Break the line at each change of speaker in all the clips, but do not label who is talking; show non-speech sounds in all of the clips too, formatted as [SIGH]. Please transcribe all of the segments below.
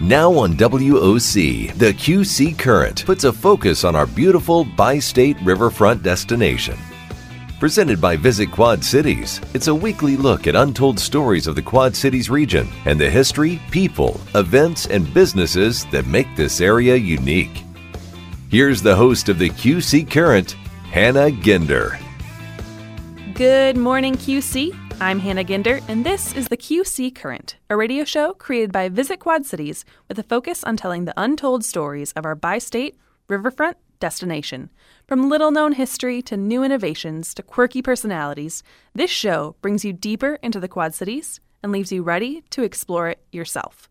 Now on WOC, the QC Current puts a focus on our beautiful bi state riverfront destination. Presented by Visit Quad Cities, it's a weekly look at untold stories of the Quad Cities region and the history, people, events, and businesses that make this area unique. Here's the host of the QC Current, Hannah Ginder.
Good morning, QC. I'm Hannah Ginder, and this is the QC Current, a radio show created by Visit Quad Cities with a focus on telling the untold stories of our bi state, riverfront destination. From little known history to new innovations to quirky personalities, this show brings you deeper into the Quad Cities and leaves you ready to explore it yourself.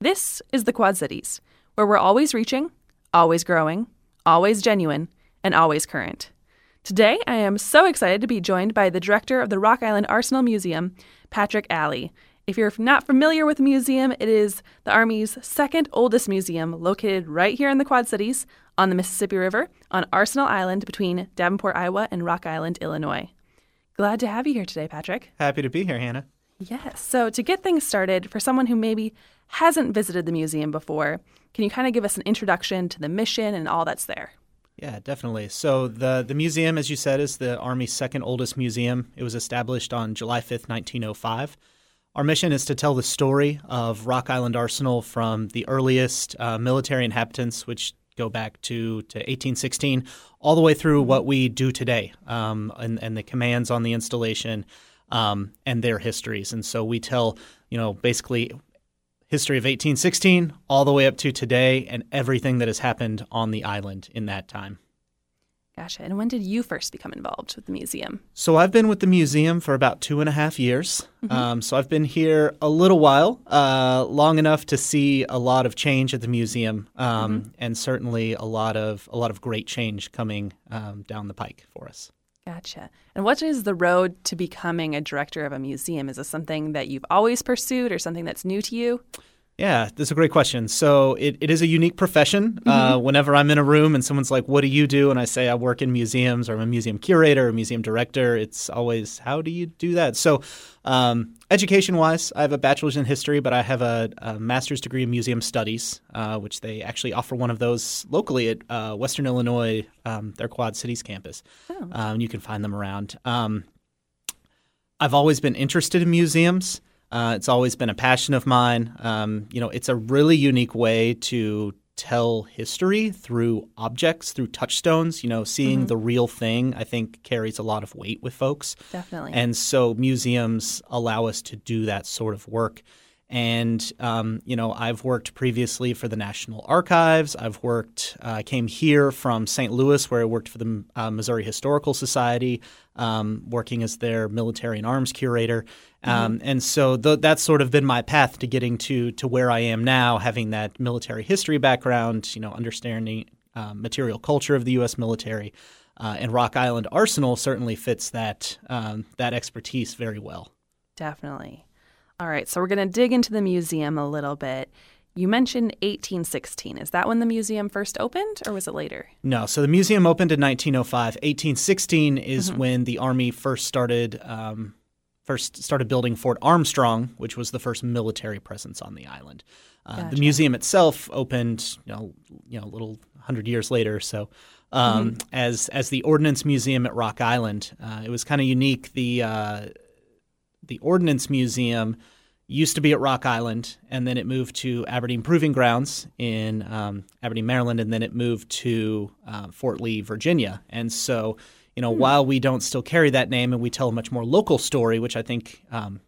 This is the Quad Cities, where we're always reaching, always growing, always genuine, and always current. Today, I am so excited to be joined by the director of the Rock Island Arsenal Museum, Patrick Alley. If you're not familiar with the museum, it is the Army's second oldest museum located right here in the Quad Cities on the Mississippi River on Arsenal Island between Davenport, Iowa and Rock Island, Illinois. Glad to have you here today, Patrick.
Happy to be here, Hannah.
Yes. So, to get things started, for someone who maybe hasn't visited the museum before, can you kind of give us an introduction to the mission and all that's there?
Yeah, definitely. So the the museum, as you said, is the Army's second oldest museum. It was established on July 5th, 1905. Our mission is to tell the story of Rock Island Arsenal from the earliest uh, military inhabitants, which go back to, to 1816, all the way through what we do today um, and, and the commands on the installation um, and their histories. And so we tell, you know, basically history of 1816 all the way up to today and everything that has happened on the island in that time.
Gotcha. And when did you first become involved with the museum?
So I've been with the museum for about two and a half years. Mm-hmm. Um, so I've been here a little while, uh, long enough to see a lot of change at the museum, um, mm-hmm. and certainly a lot of a lot of great change coming um, down the pike for us.
Gotcha. And what is the road to becoming a director of a museum? Is this something that you've always pursued or something that's new to you?
Yeah, that's a great question. So it, it is a unique profession. Uh, mm-hmm. Uh, whenever I'm in a room and someone's like, "What do you do?" and I say I work in museums or I'm a museum curator or museum director, it's always, "How do you do that?" So, um, education-wise, I have a bachelor's in history, but I have a, a master's degree in museum studies, uh, which they actually offer one of those locally at uh, Western Illinois, um, their Quad Cities campus. Oh. Um, you can find them around. Um, I've always been interested in museums. Uh, it's always been a passion of mine. Um, you know, it's a really unique way to tell history through objects, through touchstones. You know, seeing mm-hmm. the real thing, I think, carries a lot of weight with folks.
Definitely.
And so museums allow us to do that sort of work. And, um, you know, I've worked previously for the National Archives. I've worked, I uh, came here from St. Louis, where I worked for the uh, Missouri Historical Society, um, working as their military and arms curator. Um, mm-hmm. And so th- that's sort of been my path to getting to, to where I am now, having that military history background, you know, understanding uh, material culture of the U.S. military. Uh, and Rock Island Arsenal certainly fits that, um, that expertise very well.
Definitely. All right, so we're going to dig into the museum a little bit. You mentioned 1816. Is that when the museum first opened, or was it later?
No, so the museum opened in 1905. 1816 is mm-hmm. when the Army first started um, first started building Fort Armstrong, which was the first military presence on the island. Uh, gotcha. The museum itself opened, you know, you know, a little hundred years later. So, um, mm-hmm. as as the Ordnance Museum at Rock Island, uh, it was kind of unique. The uh, the Ordnance Museum used to be at Rock Island, and then it moved to Aberdeen Proving Grounds in um, Aberdeen, Maryland, and then it moved to uh, Fort Lee, Virginia. And so, you know, hmm. while we don't still carry that name and we tell a much more local story, which I think um,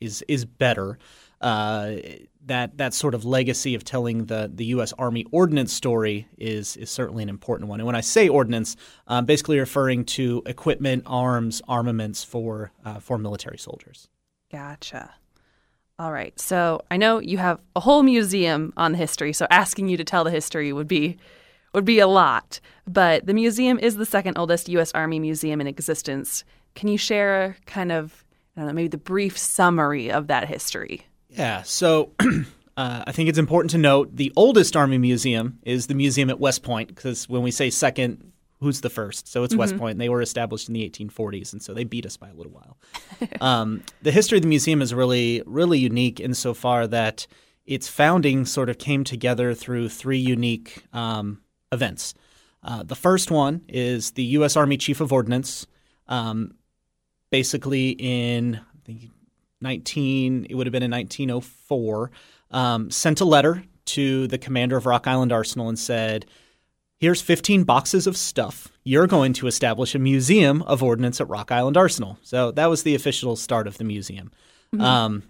is is better. Uh, that that sort of legacy of telling the the U.S. Army ordnance story is is certainly an important one. And when I say ordnance, I'm basically referring to equipment, arms, armaments for uh, for military soldiers.
Gotcha. All right. So I know you have a whole museum on the history. So asking you to tell the history would be would be a lot. But the museum is the second oldest U.S. Army museum in existence. Can you share kind of I don't know maybe the brief summary of that history?
Yeah. So [CLEARS THROAT] uh, I think it's important to note the oldest Army museum is the museum at West Point because when we say second, who's the first? So it's mm-hmm. West Point. And they were established in the 1840s, and so they beat us by a little while. [LAUGHS] um, the history of the museum is really, really unique insofar that its founding sort of came together through three unique um, events. Uh, the first one is the U.S. Army Chief of Ordnance, um, basically in I think 19, it would have been in 1904, um, sent a letter to the commander of Rock Island Arsenal and said, Here's 15 boxes of stuff. You're going to establish a museum of ordnance at Rock Island Arsenal. So that was the official start of the museum. Mm-hmm. Um,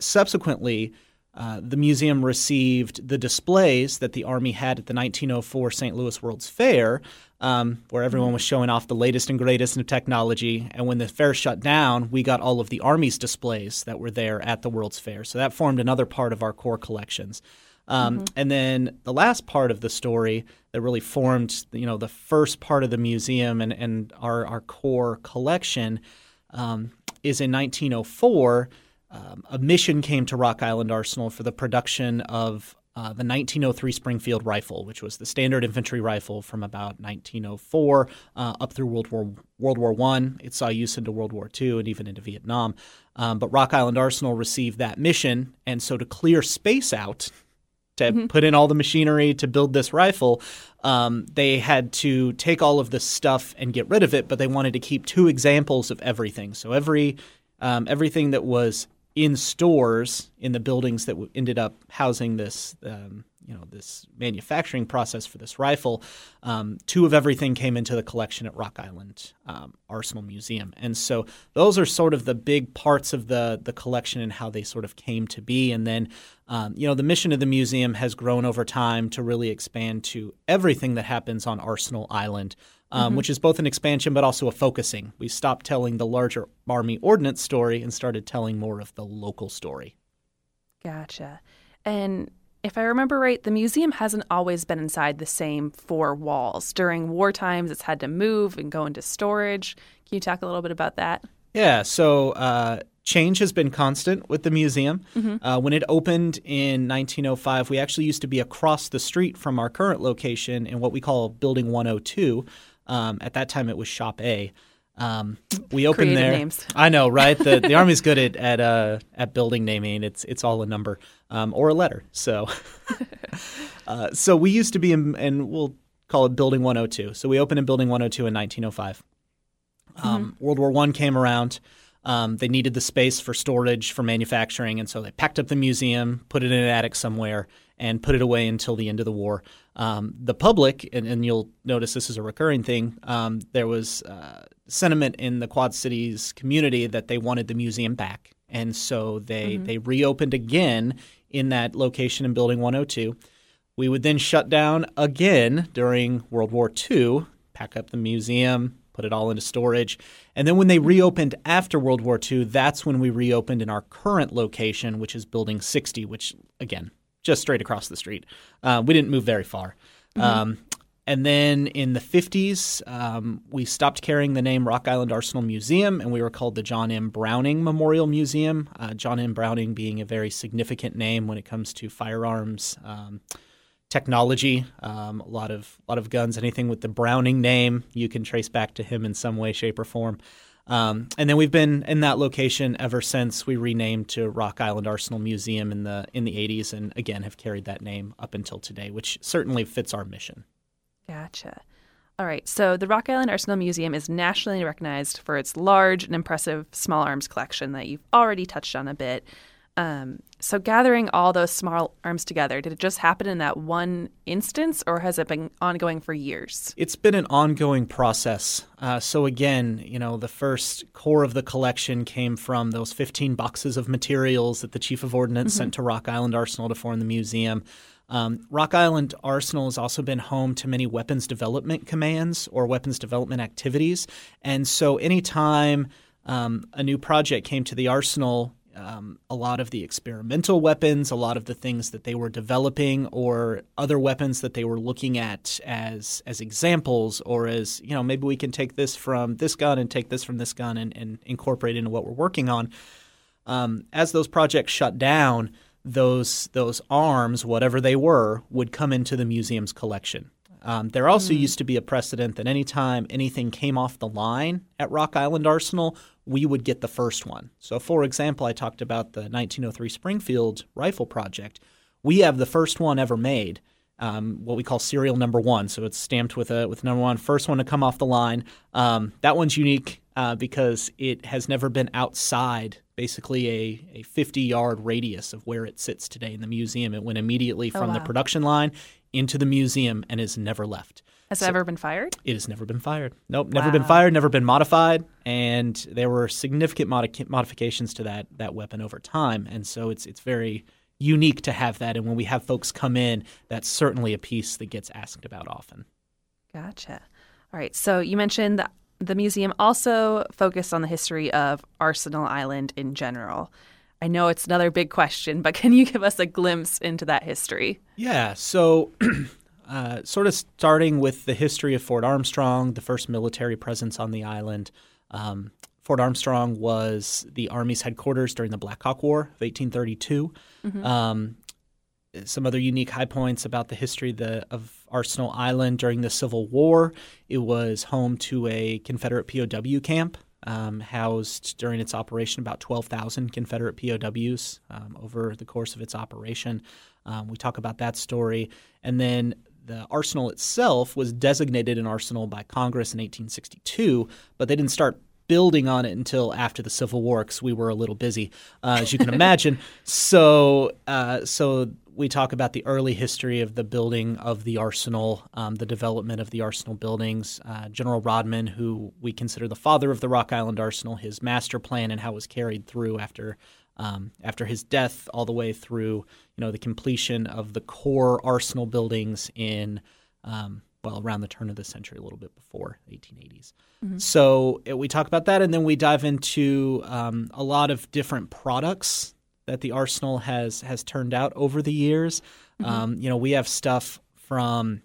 subsequently, uh, the museum received the displays that the Army had at the 1904 St. Louis World's Fair, um, where everyone was showing off the latest and greatest in technology. And when the fair shut down, we got all of the Army's displays that were there at the World's Fair. So that formed another part of our core collections. Um, mm-hmm. And then the last part of the story that really formed, you know, the first part of the museum and, and our, our core collection um, is in 1904 um, a mission came to Rock Island Arsenal for the production of uh, the 1903 Springfield rifle, which was the standard infantry rifle from about 1904 uh, up through World War World War One. It saw use into World War II and even into Vietnam. Um, but Rock Island Arsenal received that mission, and so to clear space out to mm-hmm. put in all the machinery to build this rifle, um, they had to take all of this stuff and get rid of it. But they wanted to keep two examples of everything. So every um, everything that was in stores in the buildings that ended up housing this um, you know this manufacturing process for this rifle. Um, two of everything came into the collection at Rock Island um, Arsenal Museum, and so those are sort of the big parts of the the collection and how they sort of came to be. And then um, you know the mission of the museum has grown over time to really expand to everything that happens on Arsenal Island um, mm-hmm. which is both an expansion but also a focusing. We stopped telling the larger Army Ordnance story and started telling more of the local story.
Gotcha. And if I remember right, the museum hasn't always been inside the same four walls. During war times, it's had to move and go into storage. Can you talk a little bit about that?
Yeah, so uh, change has been constant with the museum. Mm-hmm. Uh, when it opened in 1905, we actually used to be across the street from our current location in what we call Building 102. Um, at that time, it was Shop A. Um, we opened
Creative
there.
Names.
I know, right? The the [LAUGHS] Army's good at at uh, at building naming. It's it's all a number um, or a letter. So, [LAUGHS] uh, so we used to be in, and we'll call it Building 102. So we opened in Building 102 in 1905. Um, mm-hmm. World War One came around. Um, they needed the space for storage for manufacturing, and so they packed up the museum, put it in an attic somewhere, and put it away until the end of the war. Um, the public, and, and, you'll notice this is a recurring thing, um, there was uh, sentiment in the Quad Cities community that they wanted the museum back. And so they, mm-hmm. they reopened again in that location in Building 102. We would then shut down again during World War II, pack up the museum, put it all into storage. And then when they reopened after World War II, that's when we reopened in our current location, which is Building 60, which, again, just straight across the street. Uh, we didn't move very far. Mm-hmm. Um, and then in the 50s, um, we stopped carrying the name Rock Island Arsenal Museum, and we were called the John M. Browning Memorial Museum. Uh, John M. Browning being a very significant name when it comes to firearms. Um, technology. Um, a lot of a lot of guns. Anything with the Browning name, you can trace back to him in some way, shape, or form. Um, and then we've been in that location ever since we renamed to Rock Island Arsenal Museum in the in the 80s, and again have carried that name up until today, which certainly fits our mission.
Gotcha. All right, so the Rock Island Arsenal Museum is nationally recognized for its large and impressive small arms collection that you've already touched on a bit. Um, so, gathering all those small arms together, did it just happen in that one instance or has it been ongoing for years?
It's been an ongoing process. Uh, so, again, you know, the first core of the collection came from those 15 boxes of materials that the Chief of Ordnance mm-hmm. sent to Rock Island Arsenal to form the museum. Um, Rock Island Arsenal has also been home to many weapons development commands or weapons development activities. And so, anytime um, a new project came to the arsenal, um, a lot of the experimental weapons, a lot of the things that they were developing, or other weapons that they were looking at as as examples, or as you know, maybe we can take this from this gun and take this from this gun and, and incorporate into what we're working on. Um, as those projects shut down, those those arms, whatever they were, would come into the museum's collection. Um, there also mm. used to be a precedent that anytime anything came off the line at Rock Island Arsenal, we would get the first one. So, for example, I talked about the 1903 Springfield rifle project. We have the first one ever made, um, what we call serial number one. So it's stamped with a with number one, first one to come off the line. Um, that one's unique uh, because it has never been outside basically a, a 50 yard radius of where it sits today in the museum. It went immediately oh, from oh, wow. the production line into the museum and has never left.
Has so it ever been fired?
It has never been fired. Nope, never wow. been fired, never been modified, and there were significant modi- modifications to that that weapon over time, and so it's it's very unique to have that. And when we have folks come in, that's certainly a piece that gets asked about often.
Gotcha. All right. So you mentioned that the museum also focused on the history of Arsenal Island in general. I know it's another big question, but can you give us a glimpse into that history?
Yeah. So, [CLEARS THROAT] uh, sort of starting with the history of Fort Armstrong, the first military presence on the island. Um, Fort Armstrong was the Army's headquarters during the Black Hawk War of 1832. Mm-hmm. Um, some other unique high points about the history the, of Arsenal Island during the Civil War. It was home to a Confederate POW camp, um, housed during its operation about 12,000 Confederate POWs um, over the course of its operation. Um, we talk about that story. And then the arsenal itself was designated an arsenal by Congress in 1862, but they didn't start building on it until after the Civil War because we were a little busy, uh, as you can [LAUGHS] imagine. so, uh, so we talk about the early history of the building of the arsenal, um, the development of the arsenal buildings. Uh, General Rodman, who we consider the father of the Rock Island Arsenal, his master plan and how it was carried through after um, after his death, all the way through you know the completion of the core arsenal buildings in um, well, around the turn of the century, a little bit before 1880s. Mm-hmm. So we talk about that, and then we dive into um, a lot of different products that the arsenal has has turned out over the years. Mm-hmm. Um, you know, we have stuff from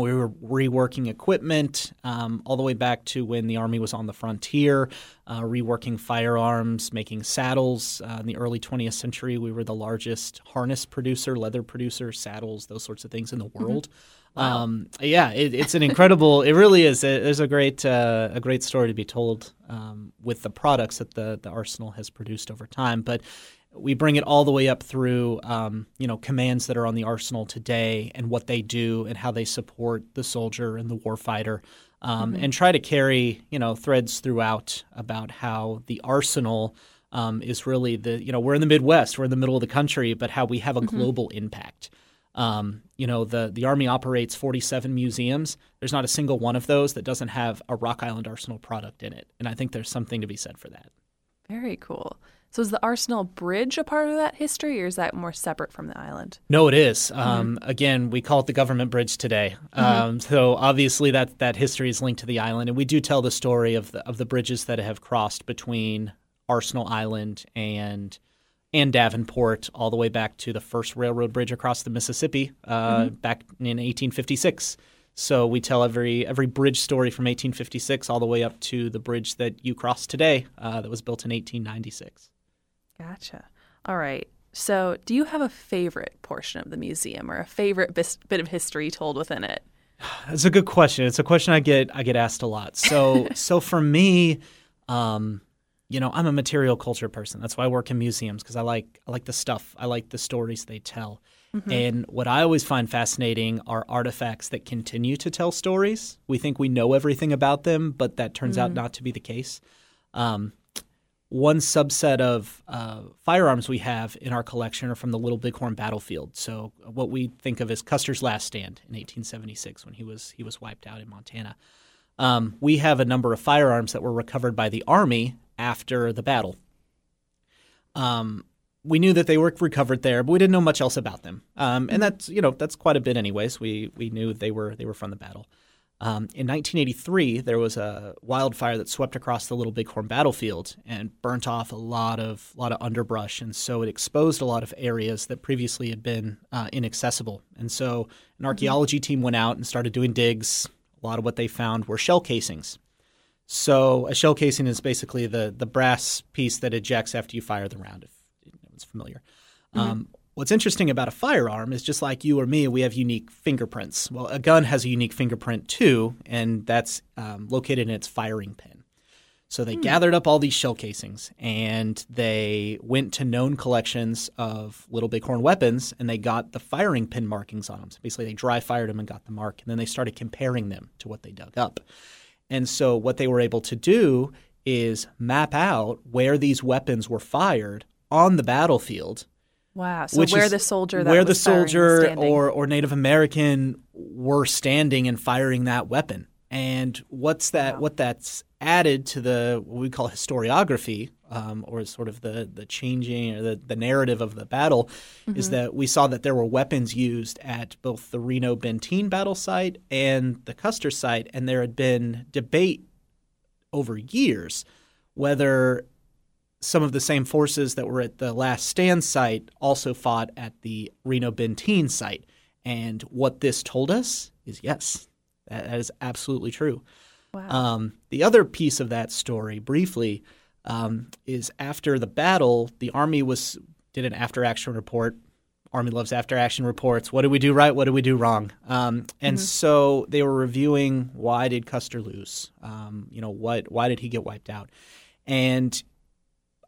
we were reworking equipment um, all the way back to when the Army was on the frontier, uh, reworking firearms, making saddles. Uh, in the early 20th century, we were the largest harness producer, leather producer, saddles, those sorts of things in the mm-hmm. world. Mm-hmm. Wow. Um, yeah, it, it's an incredible. it really is. It, there's a great uh, a great story to be told um, with the products that the the arsenal has produced over time. But we bring it all the way up through um, you know commands that are on the arsenal today and what they do and how they support the soldier and the warfighter. Um, mm-hmm. And try to carry you know threads throughout about how the arsenal um, is really the you know we're in the Midwest, we're in the middle of the country, but how we have a mm-hmm. global impact. Um, you know, the, the Army operates 47 museums. There's not a single one of those that doesn't have a Rock Island Arsenal product in it. And I think there's something to be said for that.
Very cool. So is the Arsenal Bridge a part of that history, or is that more separate from the island?
No, it is. Mm-hmm. Um, again, we call it the Government Bridge today. Mm-hmm. Um, so obviously that that history is linked to the island, and we do tell the story of the of the bridges that have crossed between Arsenal Island and and Davenport all the way back to the first railroad bridge across the Mississippi uh, mm-hmm. back in 1856. So we tell every every bridge story from 1856 all the way up to the bridge that you cross today uh, that was built in 1896.
Gotcha. All right. So, do you have a favorite portion of the museum or a favorite bis- bit of history told within it? [SIGHS]
That's a good question. It's a question I get I get asked a lot. So, [LAUGHS] so for me, um, you know, I'm a material culture person. That's why I work in museums because I like I like the stuff. I like the stories they tell. Mm-hmm. And what I always find fascinating are artifacts that continue to tell stories. We think we know everything about them, but that turns mm-hmm. out not to be the case. Um, one subset of uh, firearms we have in our collection are from the Little Bighorn battlefield. So what we think of as Custer's last stand in 1876 when he was he was wiped out in Montana. Um, we have a number of firearms that were recovered by the Army after the battle. Um, we knew that they were recovered there, but we didn't know much else about them. Um, and that's you know that's quite a bit, anyways. We we knew they were they were from the battle. Um, in 1983, there was a wildfire that swept across the Little Bighorn battlefield and burnt off a lot of lot of underbrush, and so it exposed a lot of areas that previously had been uh, inaccessible. And so an mm-hmm. archaeology team went out and started doing digs. A lot of what they found were shell casings so a shell casing is basically the the brass piece that ejects after you fire the round. If anyone's familiar. Mm-hmm. Um, what's interesting about a firearm is just like you or me, we have unique fingerprints. Well, a gun has a unique fingerprint too, and that's um, located in its firing pin. So they gathered up all these shell casings and they went to known collections of little bighorn weapons and they got the firing pin markings on them. So basically, they dry fired them and got the mark, and then they started comparing them to what they dug up. And so what they were able to do is map out where these weapons were fired on the battlefield
Wow. So where
is
the soldier that
where the soldier or or Native American were standing and firing that weapon. And what's that? What that's added to the what we call historiography, um, or sort of the the changing or the, the narrative of the battle, is
Mm-hmm.
that we saw that there were weapons used at both the Reno Benteen battle site and the Custer site, and there had been debate over years whether some of the same forces that were at the last stand site also fought at the Reno Benteen site. And what this told us is yes, that, that is absolutely true.
Wow.
Um, the other piece of that story, briefly, um, is after the battle, the Army was did an after action report. Army loves after action reports. What did we do right? What did we do wrong? Um, and so they were reviewing why did Custer lose? Um, you know what? Why did he get wiped out? And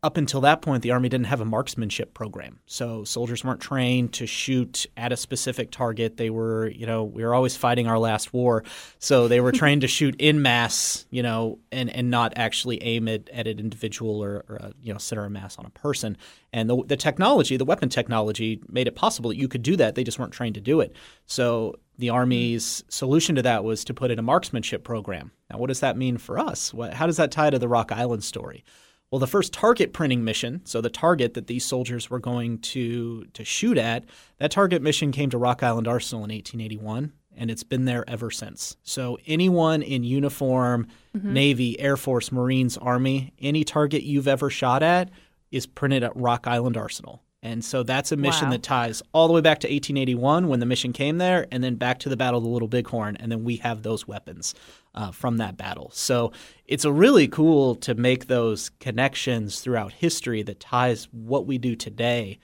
up until that point, the Army didn't have a marksmanship program. So soldiers weren't trained to shoot at a specific target. They were, you know, we were always fighting our last war. So they were trained to shoot in mass, you know, and, and not actually aim at, at an individual or, or a, you know, center of mass on a person. And the, the technology, the weapon technology, made it possible that you could do that. They just weren't trained to do it. So the Army's solution to that was to put in a marksmanship program. Now, what does that mean for us? What, how does that tie to the Rock Island story? Well, the first target printing mission, so the target that these soldiers were going to to shoot at, that target mission came to Rock Island Arsenal in 1881, and it's been there ever since. So anyone in uniform, mm-hmm. Navy, Air Force, Marines, Army, any target you've ever shot at is printed at Rock Island Arsenal. And so that's a mission
Wow.
that ties all the way back to 1881 when the mission came there, and then back to the Battle of the Little Bighorn, and then we have those weapons uh, from that battle. So it's a really cool to make those connections throughout history that ties what we do today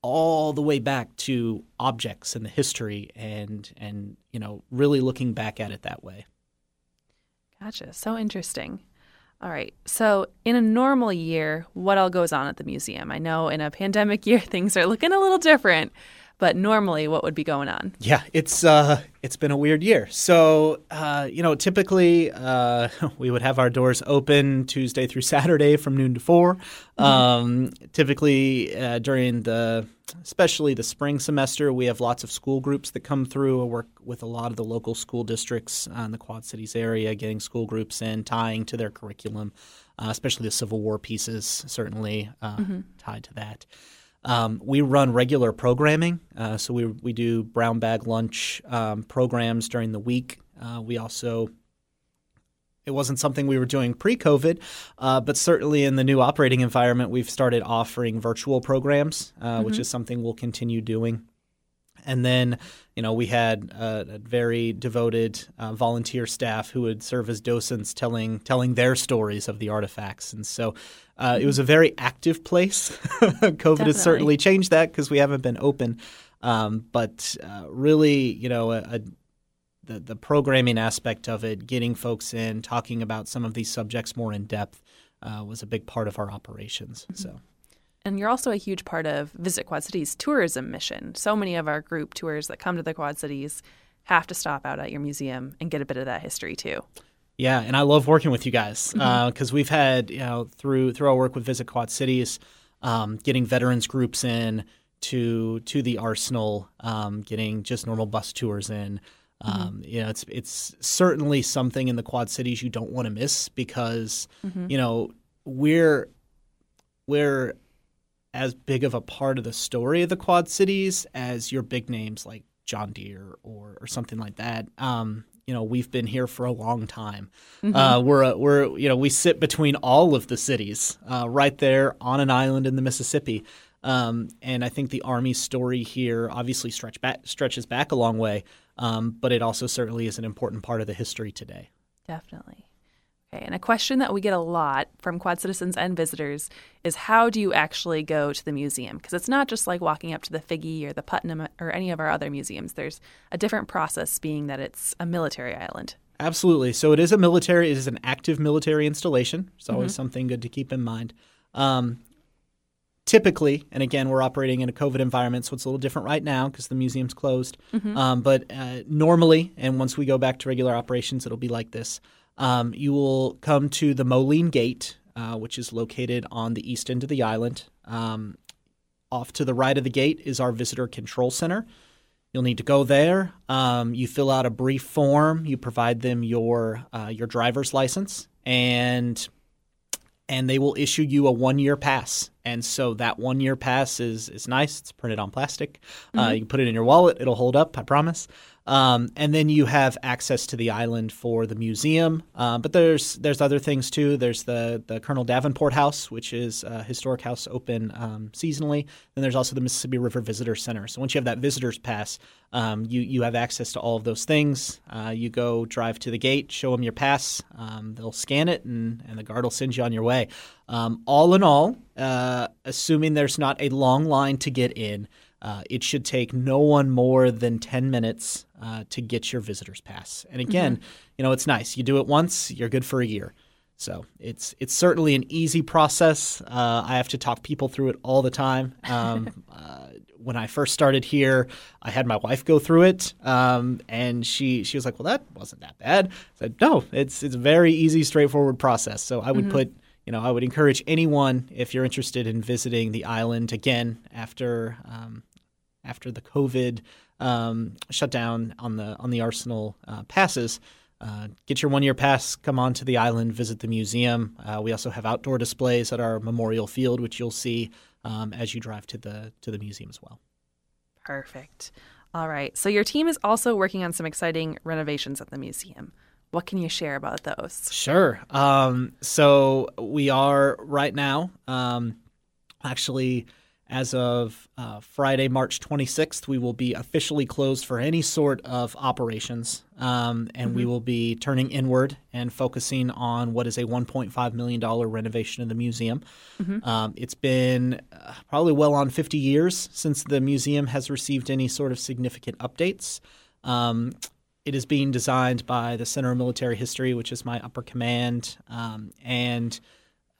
all the way back to objects in the history, and and you know really looking back at it that way.
Gotcha. So interesting. All right. So, in a normal year, what all goes on at the museum? I know in a pandemic [LAUGHS] year, things are looking a little different, but normally, what would be going on?
Yeah, it's uh, it's been a weird year. So, uh, you know, typically uh, [LAUGHS] we would have our doors open Tuesday through Saturday from noon to 4 Um, typically uh, during the, especially the spring semester, we have lots of school groups that come through. I work with a lot of the local school districts in the Quad Cities area, getting school groups in, tying to their curriculum, uh, especially the Civil War pieces, certainly uh, tied to that. Um, we run regular programming, uh, so we we do brown bag lunch um, programs during the week. Uh, we also it wasn't something we were doing pre-COVID, uh, but certainly in the new operating environment, we've started offering virtual programs, uh, which is something we'll continue doing. And then, you know, we had a, a very devoted uh, volunteer staff who would serve as docents, telling telling their stories of the artifacts. And so, uh, it was a very active place. [LAUGHS] COVID
Definitely.
has certainly changed that because we haven't been open. Um, but uh, really, you know, a, a the, the programming aspect of it, getting folks in, talking about some of these subjects more in depth, uh, was a big part of our operations. So.
And you're also a huge part of Visit Quad Cities tourism mission. So many of our group tours that come to the Quad Cities have to stop out at your museum and get a bit of that history too.
Yeah, and I love working with you guys because we've had you know through through our work with Visit Quad Cities, um, getting veterans groups in to to the arsenal, um, getting just normal bus tours in. Um, You know, it's it's certainly something in the Quad Cities you don't want to miss because you know we're we're as big of a part of the story of the Quad Cities as your big names like John Deere or, or something like that. Um, you know, we've been here for a long time. Uh, we're a, we're you know we sit between all of the cities, uh, right there on an island in the Mississippi. Um, and I think the Army's story here obviously stretch back, stretches back a long way, um, but it also certainly is an important part of the history today.
Definitely. Okay, and a question that we get a lot from Quad citizens and visitors is how do you actually go to the museum? Because it's not just like walking up to the Figge or the Putnam or any of our other museums. There's a different process, being that it's a military island.
Absolutely. So it is a military. It is an active military installation. It's always mm-hmm. something good to keep in mind. Um, typically, and again, we're operating in a COVID environment, so it's a little different right now because the museum's closed. Mm-hmm. Um, but uh, normally, and once we go back to regular operations, it'll be like this. Um, you will come to the Moline Gate, uh, which is located on the east end of the island. Um, off to the right of the gate is our visitor control center. You'll need to go there. Um, you fill out a brief form. You provide them your uh, your driver's license, and and they will issue you a one year pass. And so that one year pass is is nice. It's printed on plastic. Uh, mm-hmm. Uh, you can put it in your wallet. It'll hold up. I promise. Um, and then you have access to the island for the museum. Uh, but there's there's other things too. There's the the Colonel Davenport House, which is a historic house open um, seasonally. Then there's also the Mississippi River Visitor Center. So once you have that visitor's pass, um, you you have access to all of those things. Uh, you go drive to the gate, show them your pass. Um, they'll scan it, and and the guard will send you on your way. Um, all in all, uh, assuming there's not a long line to get in. Uh, it should take no one more than 10 minutes uh, to get your visitor's pass. And again, mm-hmm. you know, it's nice. You do it once, you're good for a year. So it's it's certainly an easy process. Uh, I have to talk people through it all the time. Um, [LAUGHS] uh, when I first started here, I had my wife go through it, um, and she she was like, "Well, that wasn't that bad." I said, "No, it's it's a very easy, straightforward process." So I would mm-hmm. put you know, I would encourage anyone if you're interested in visiting the island again after um, after the COVID um, shutdown on the on the Arsenal uh, passes. Uh, get your one year pass, come on to the island, visit the museum. Uh, we also have outdoor displays at our memorial field, which you'll see um, as you drive to the to the museum as well.
Perfect. All right. So your team is also working on some exciting renovations at the museum. What can you share about those?
Sure. Um, so we are right now um, actually as of uh, Friday, March 26th, we will be officially closed for any sort of operations, um, and mm-hmm. we will be turning inward and focusing on what is a $1.5 million renovation of the museum. Mm-hmm. Um, it's been uh, probably well on 50 years since the museum has received any sort of significant updates. Um, it is being designed by the Center of Military History, which is my upper command, um, and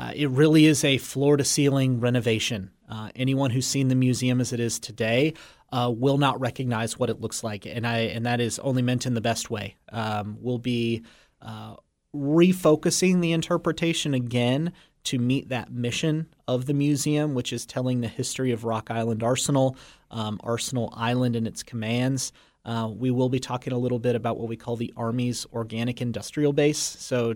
uh, it really is a floor to ceiling renovation. Uh, anyone who's seen the museum as it is today uh, will not recognize what it looks like, and I and that is only meant in the best way. Um, we'll be uh, refocusing the interpretation again to meet that mission of the museum, which is telling the history of Rock Island Arsenal, um, Arsenal Island and its commands. Uh, we will be talking a little bit about what we call the Army's organic industrial base. So,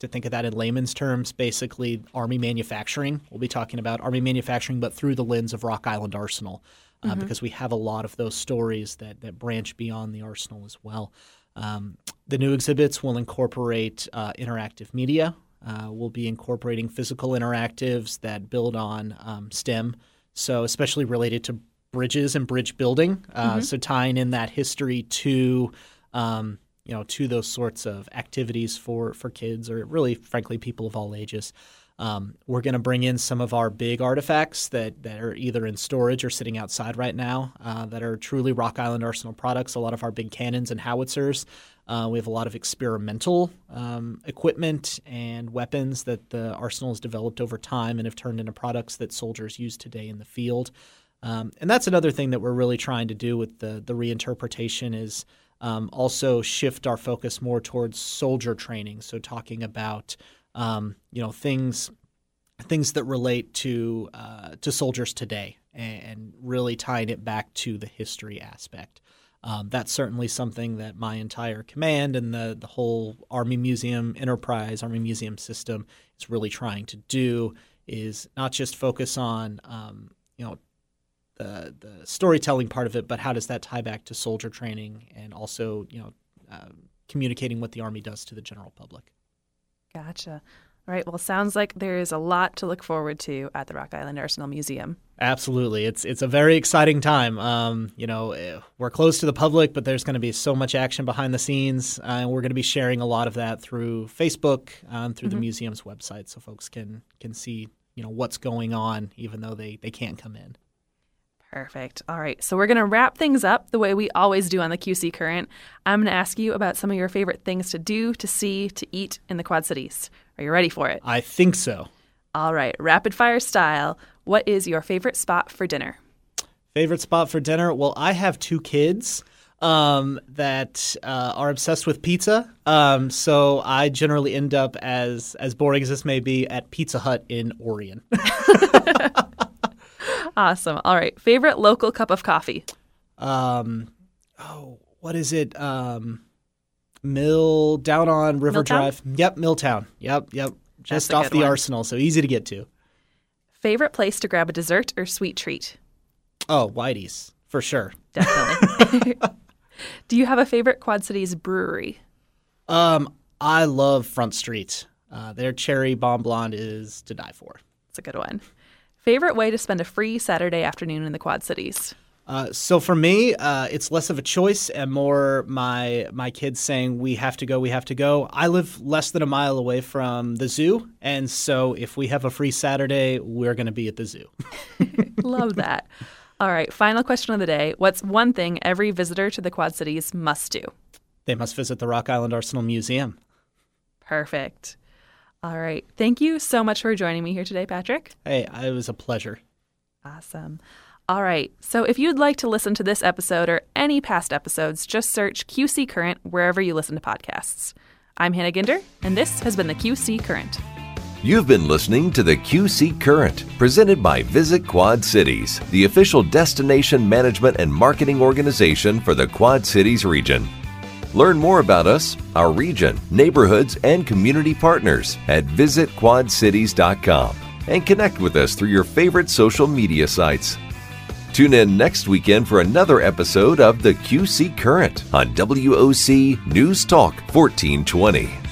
to think of that in layman's terms, basically Army manufacturing. We'll be talking about Army manufacturing, but through the lens of Rock Island Arsenal, uh, mm-hmm. because we have a lot of those stories that, that branch beyond the arsenal as well. Um, the new exhibits will incorporate uh, interactive media. Uh, we'll be incorporating physical interactives that build on um, STEM, so especially related to bridges and bridge building. Uh, mm-hmm. So tying in that history to um, you know to those sorts of activities for for kids or really frankly people of all ages. Um, we're going to bring in some of our big artifacts that, that are either in storage or sitting outside right now uh, that are truly Rock Island Arsenal products. A lot of our big cannons and howitzers. Uh, we have a lot of experimental um, equipment and weapons that the arsenal has developed over time and have turned into products that soldiers use today in the field. Um, and that's another thing that we're really trying to do with the the reinterpretation is um, also shift our focus more towards soldier training. So talking about um, you know things things that relate to uh, to soldiers today and, and, really tying it back to the history aspect. Um, that's certainly something that my entire command and the the whole Army Museum enterprise, Army Museum system is really trying to do. Is not just focus on um, you know the the storytelling part of it, but how does that tie back to soldier training and also you know uh, communicating what the army does to the general public?
Gotcha. All right. Well, sounds like there is a lot to look forward to at the Rock Island Arsenal Museum.
Absolutely, it's it's a very exciting time. Um, you know, eh, we're close to the public, but there's going to be so much action behind the scenes, uh, and we're going to be sharing a lot of that through Facebook, um, through mm-hmm. the museum's website, so folks can can see you know what's going on, even though they they can't come in.
Perfect. All right. So we're going to wrap things up the way we always do on the QC Current. I'm going to ask you about some of your favorite things to do, to see, to eat in the Quad Cities. Are you ready for it?
I think so.
All right. Rapid fire style. What is your favorite spot for dinner?
Favorite spot for dinner? Well, I have two kids um, that uh, are obsessed with pizza. Um, so I generally end up as as boring as this may be at Pizza Hut in Orion. [LAUGHS] [LAUGHS]
awesome. All right. Favorite local cup of coffee?
Um, oh, what is it? Um, Mill down on River
Milltown?
Drive. Yep, Milltown. Yep, yep. Just off the
one.
Arsenal, so easy to get to.
Favorite place to grab a dessert or sweet treat?
Oh, Whitey's for sure.
Definitely. [LAUGHS] [LAUGHS] Do you have a favorite Quad Cities brewery?
Um, I love Front Street. Uh, their cherry bomb blonde is to die for.
It's a good one. Favorite way to spend a free Saturday afternoon in the Quad Cities?
Uh, so for me, uh, it's less of a choice and more my my kids saying we have to go, we have to go. I live less than a mile away from the zoo, and so if we have a free Saturday, we're going to be at the zoo. [LAUGHS]
Love that. All right, final question of the day. What's one thing every visitor to the Quad Cities must do?
they must visit the Rock Island Arsenal Museum.
Perfect. All right. Thank you so much for joining me here today, Patrick.
Hey, it was a pleasure.
Awesome. All right. So if you'd like to listen to this episode or any past episodes, just search QC Current wherever you listen to podcasts. I'm Hannah Ginder, and this has been the QC Current.
You've been listening to the QC Current, presented by Visit Quad Cities, the official destination management and marketing organization for the Quad Cities region. Learn more about us, our region, neighborhoods, and community partners at visitquadcities.com and connect with us through your favorite social media sites. Tune in next weekend for another episode of the QC Current on WOC News Talk 1420.